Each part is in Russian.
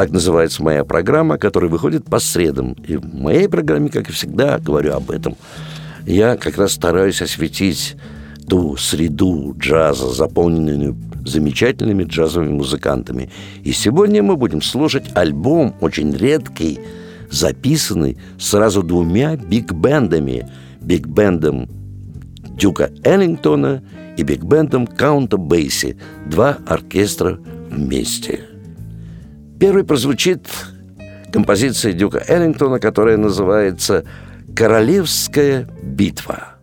Так называется моя программа, которая выходит по средам. И в моей программе, как и всегда, говорю об этом. Я как раз стараюсь осветить ту среду джаза, заполненную замечательными джазовыми музыкантами. И сегодня мы будем слушать альбом очень редкий, записанный сразу двумя биг-бендами. Биг-бендом Дюка Эллингтона и биг-бендом Каунта Бейси. Два оркестра вместе. Первый прозвучит композиция Дюка Эллингтона, которая называется «Королевская битва».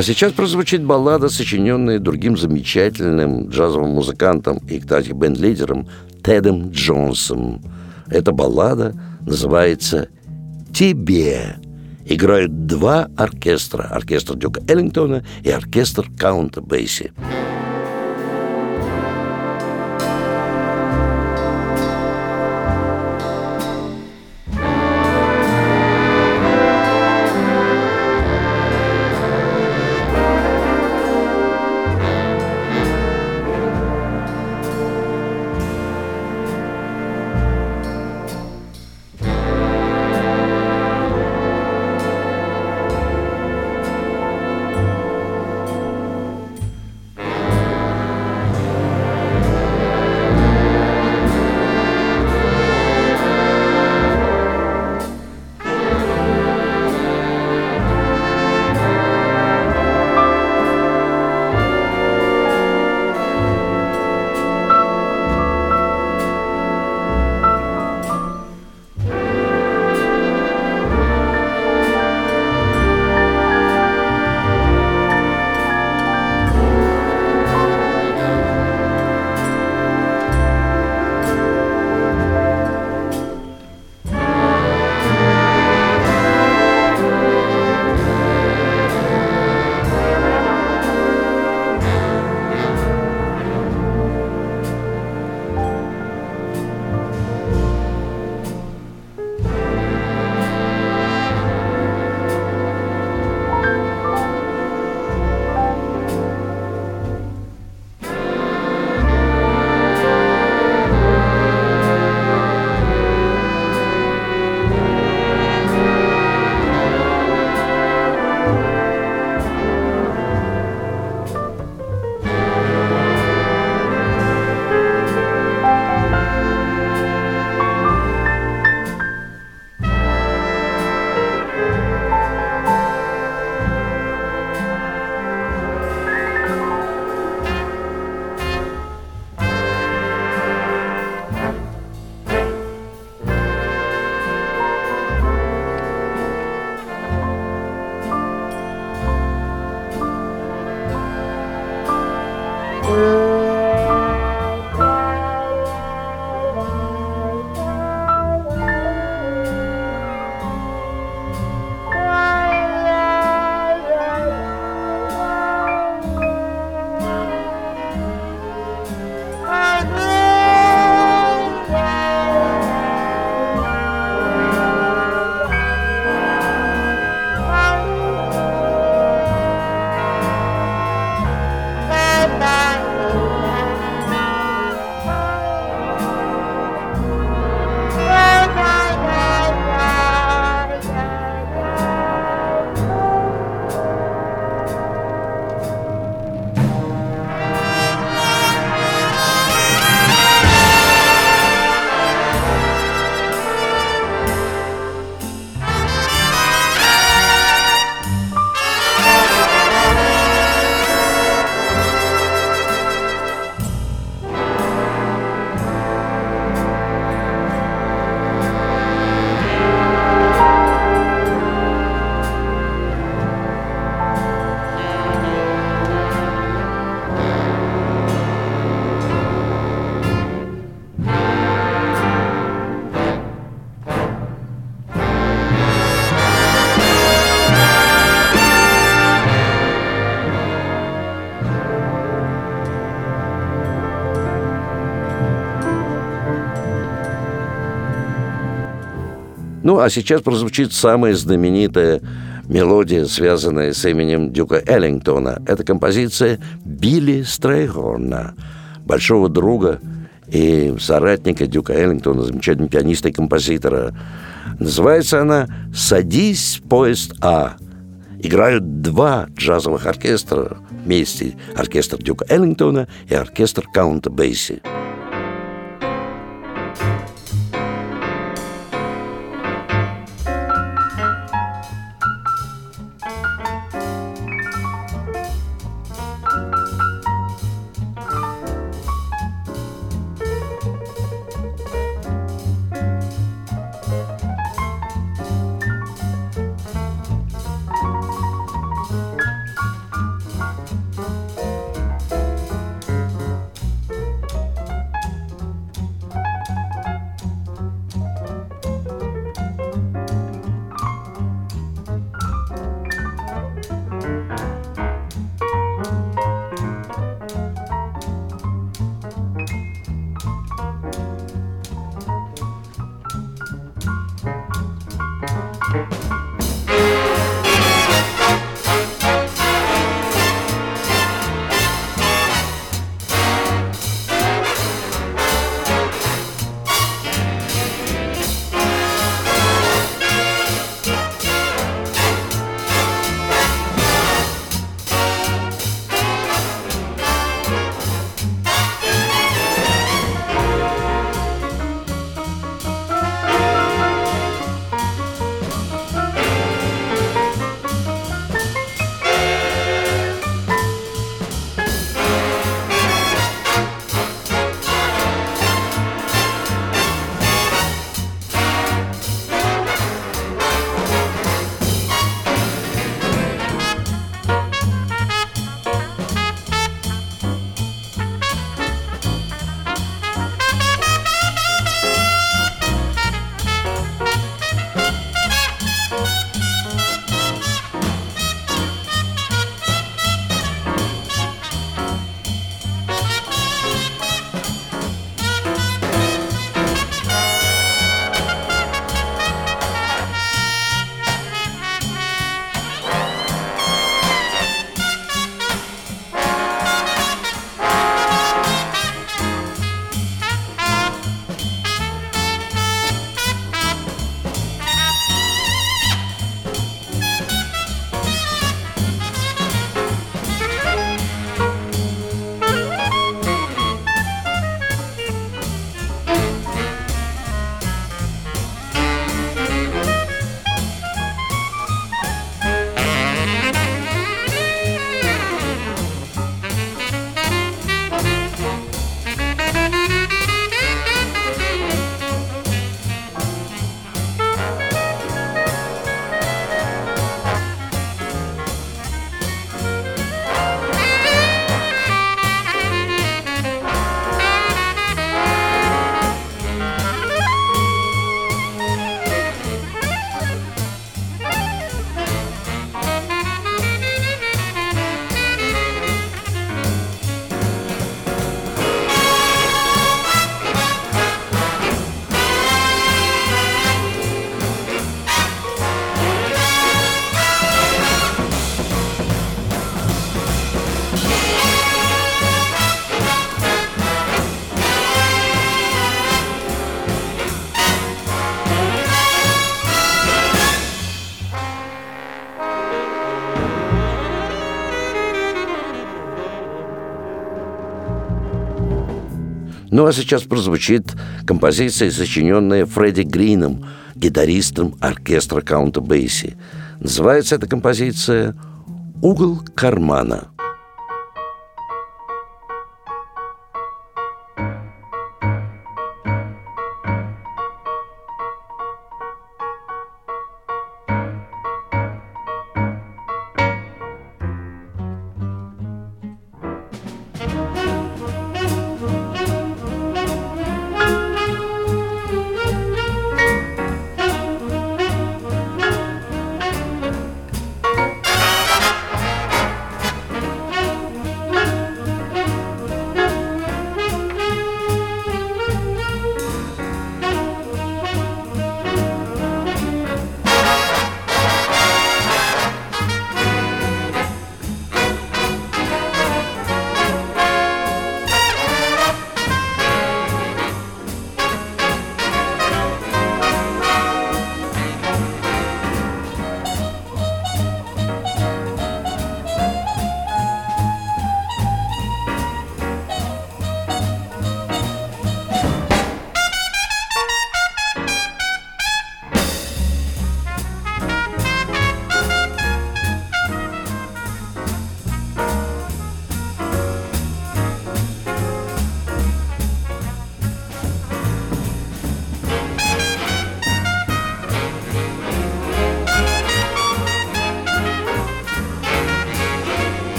А сейчас прозвучит баллада, сочиненная другим замечательным джазовым музыкантом и, кстати, бенд-лидером Тедом Джонсом. Эта баллада называется «Тебе». Играют два оркестра. Оркестр Дюка Эллингтона и оркестр Каунта Бейси. Ну, а сейчас прозвучит самая знаменитая мелодия, связанная с именем Дюка Эллингтона. Это композиция Билли Стрейхорна, большого друга и соратника Дюка Эллингтона, замечательного пианиста и композитора. Называется она «Садись, поезд А». Играют два джазовых оркестра вместе. Оркестр Дюка Эллингтона и оркестр Каунта Бейси. Ну а сейчас прозвучит композиция, сочиненная Фредди Грином, гитаристом оркестра Каунта Бейси. Называется эта композиция «Угол кармана».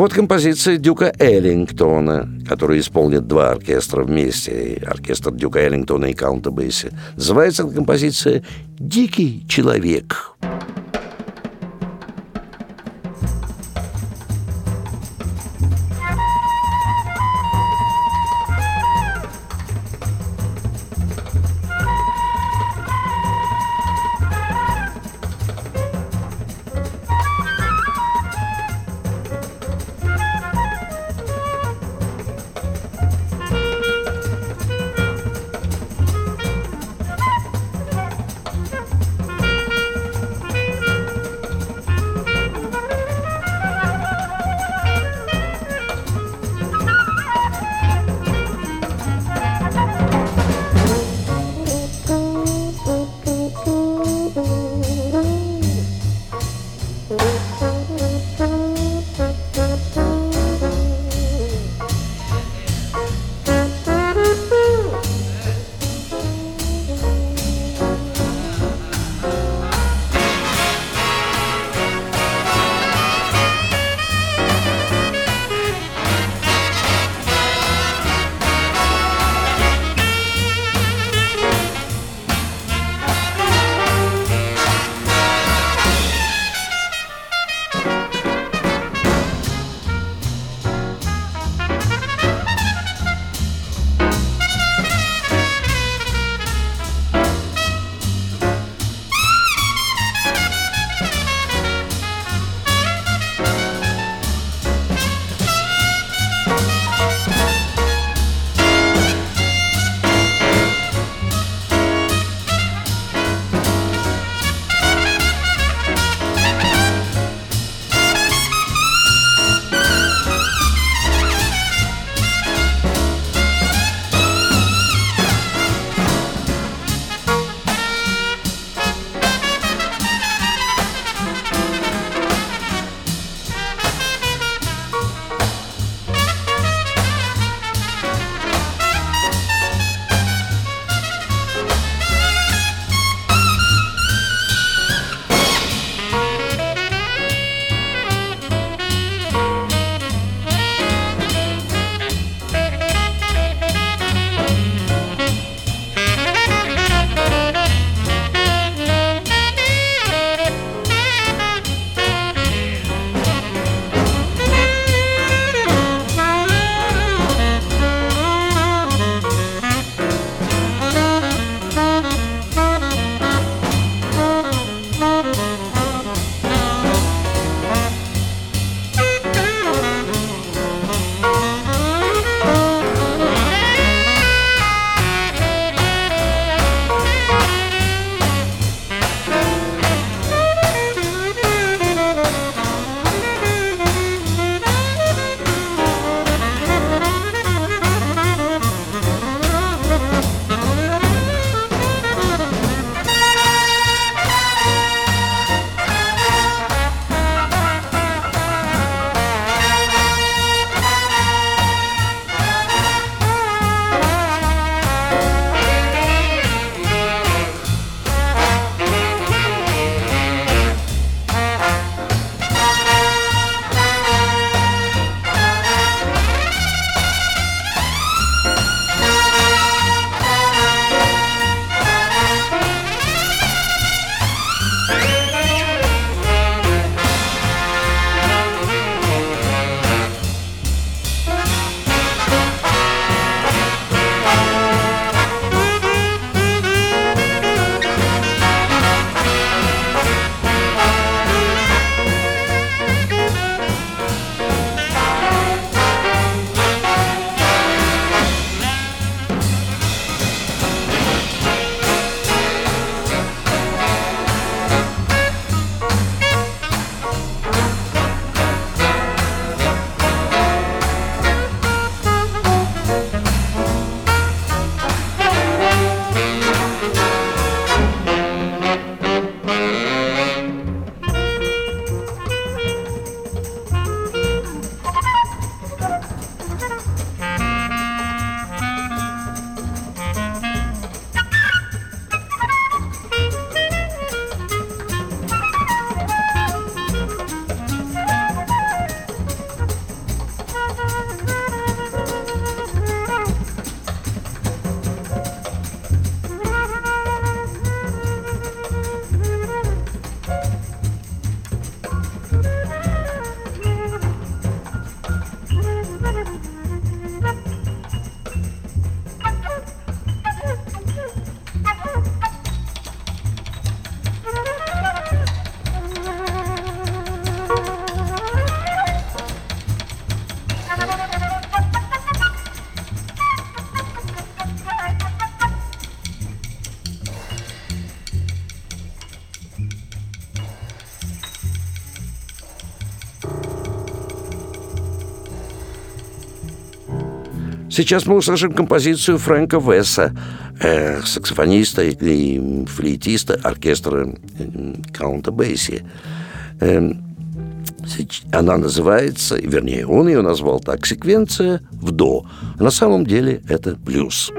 Вот композиция Дюка Эллингтона, которую исполнит два оркестра вместе, оркестр Дюка Эллингтона и Каунта Бейси. Называется композиция «Дикий человек». Сейчас мы услышим композицию Фрэнка Весса, э, саксофониста и флейтиста оркестра э, Каунта Бейси. Э, она называется, вернее, он ее назвал так, секвенция в до. На самом деле это блюз.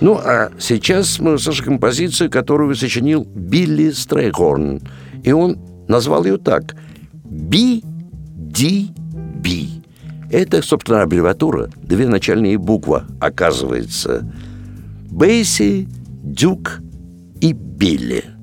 Ну, а сейчас мы услышим композицию, которую сочинил Билли Стрейхорн. И он назвал ее так «BDB». Это, собственно, аббревиатура, две начальные буквы, оказывается. Бейси, Дюк и Билли –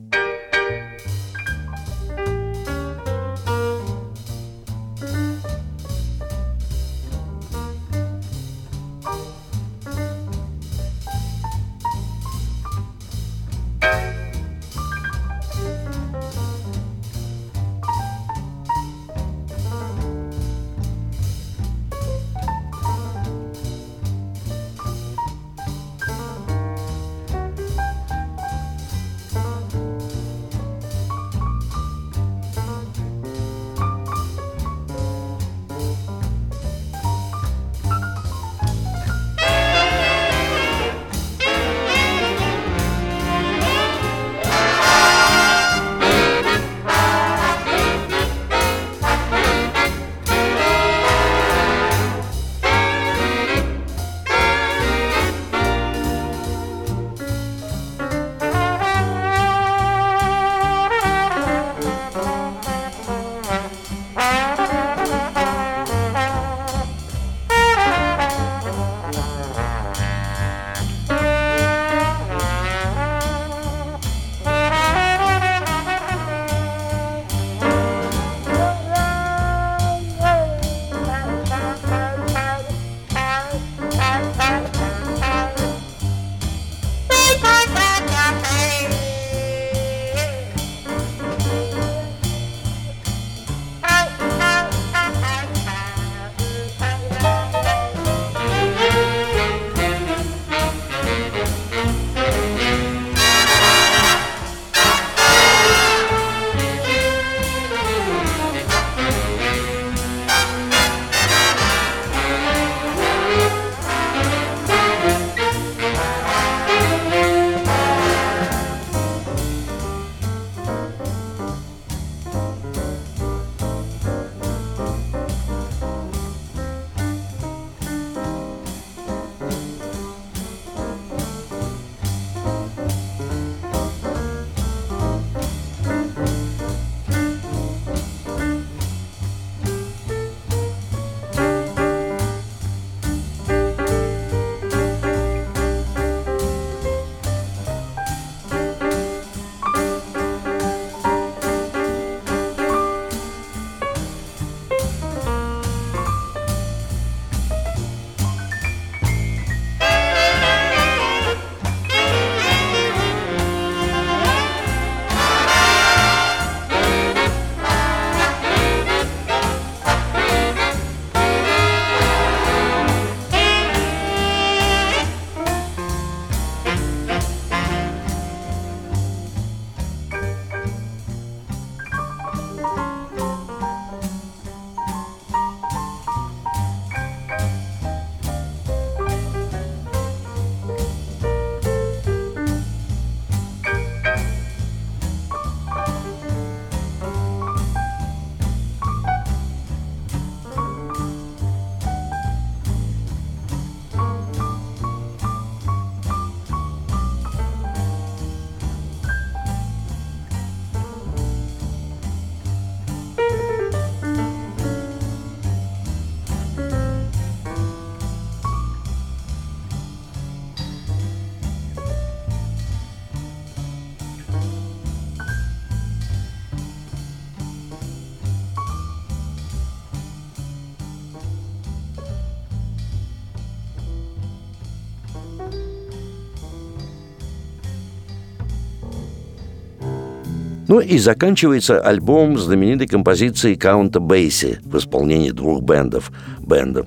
Ну и заканчивается альбом знаменитой композицией Каунта Бейси в исполнении двух бендов. Бендов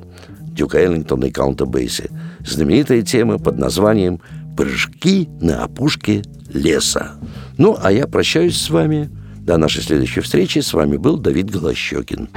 Дюка Эллингтона и Каунта Бейси. Знаменитая тема под названием «Прыжки на опушке леса». Ну, а я прощаюсь с вами. До нашей следующей встречи. С вами был Давид Голощекин.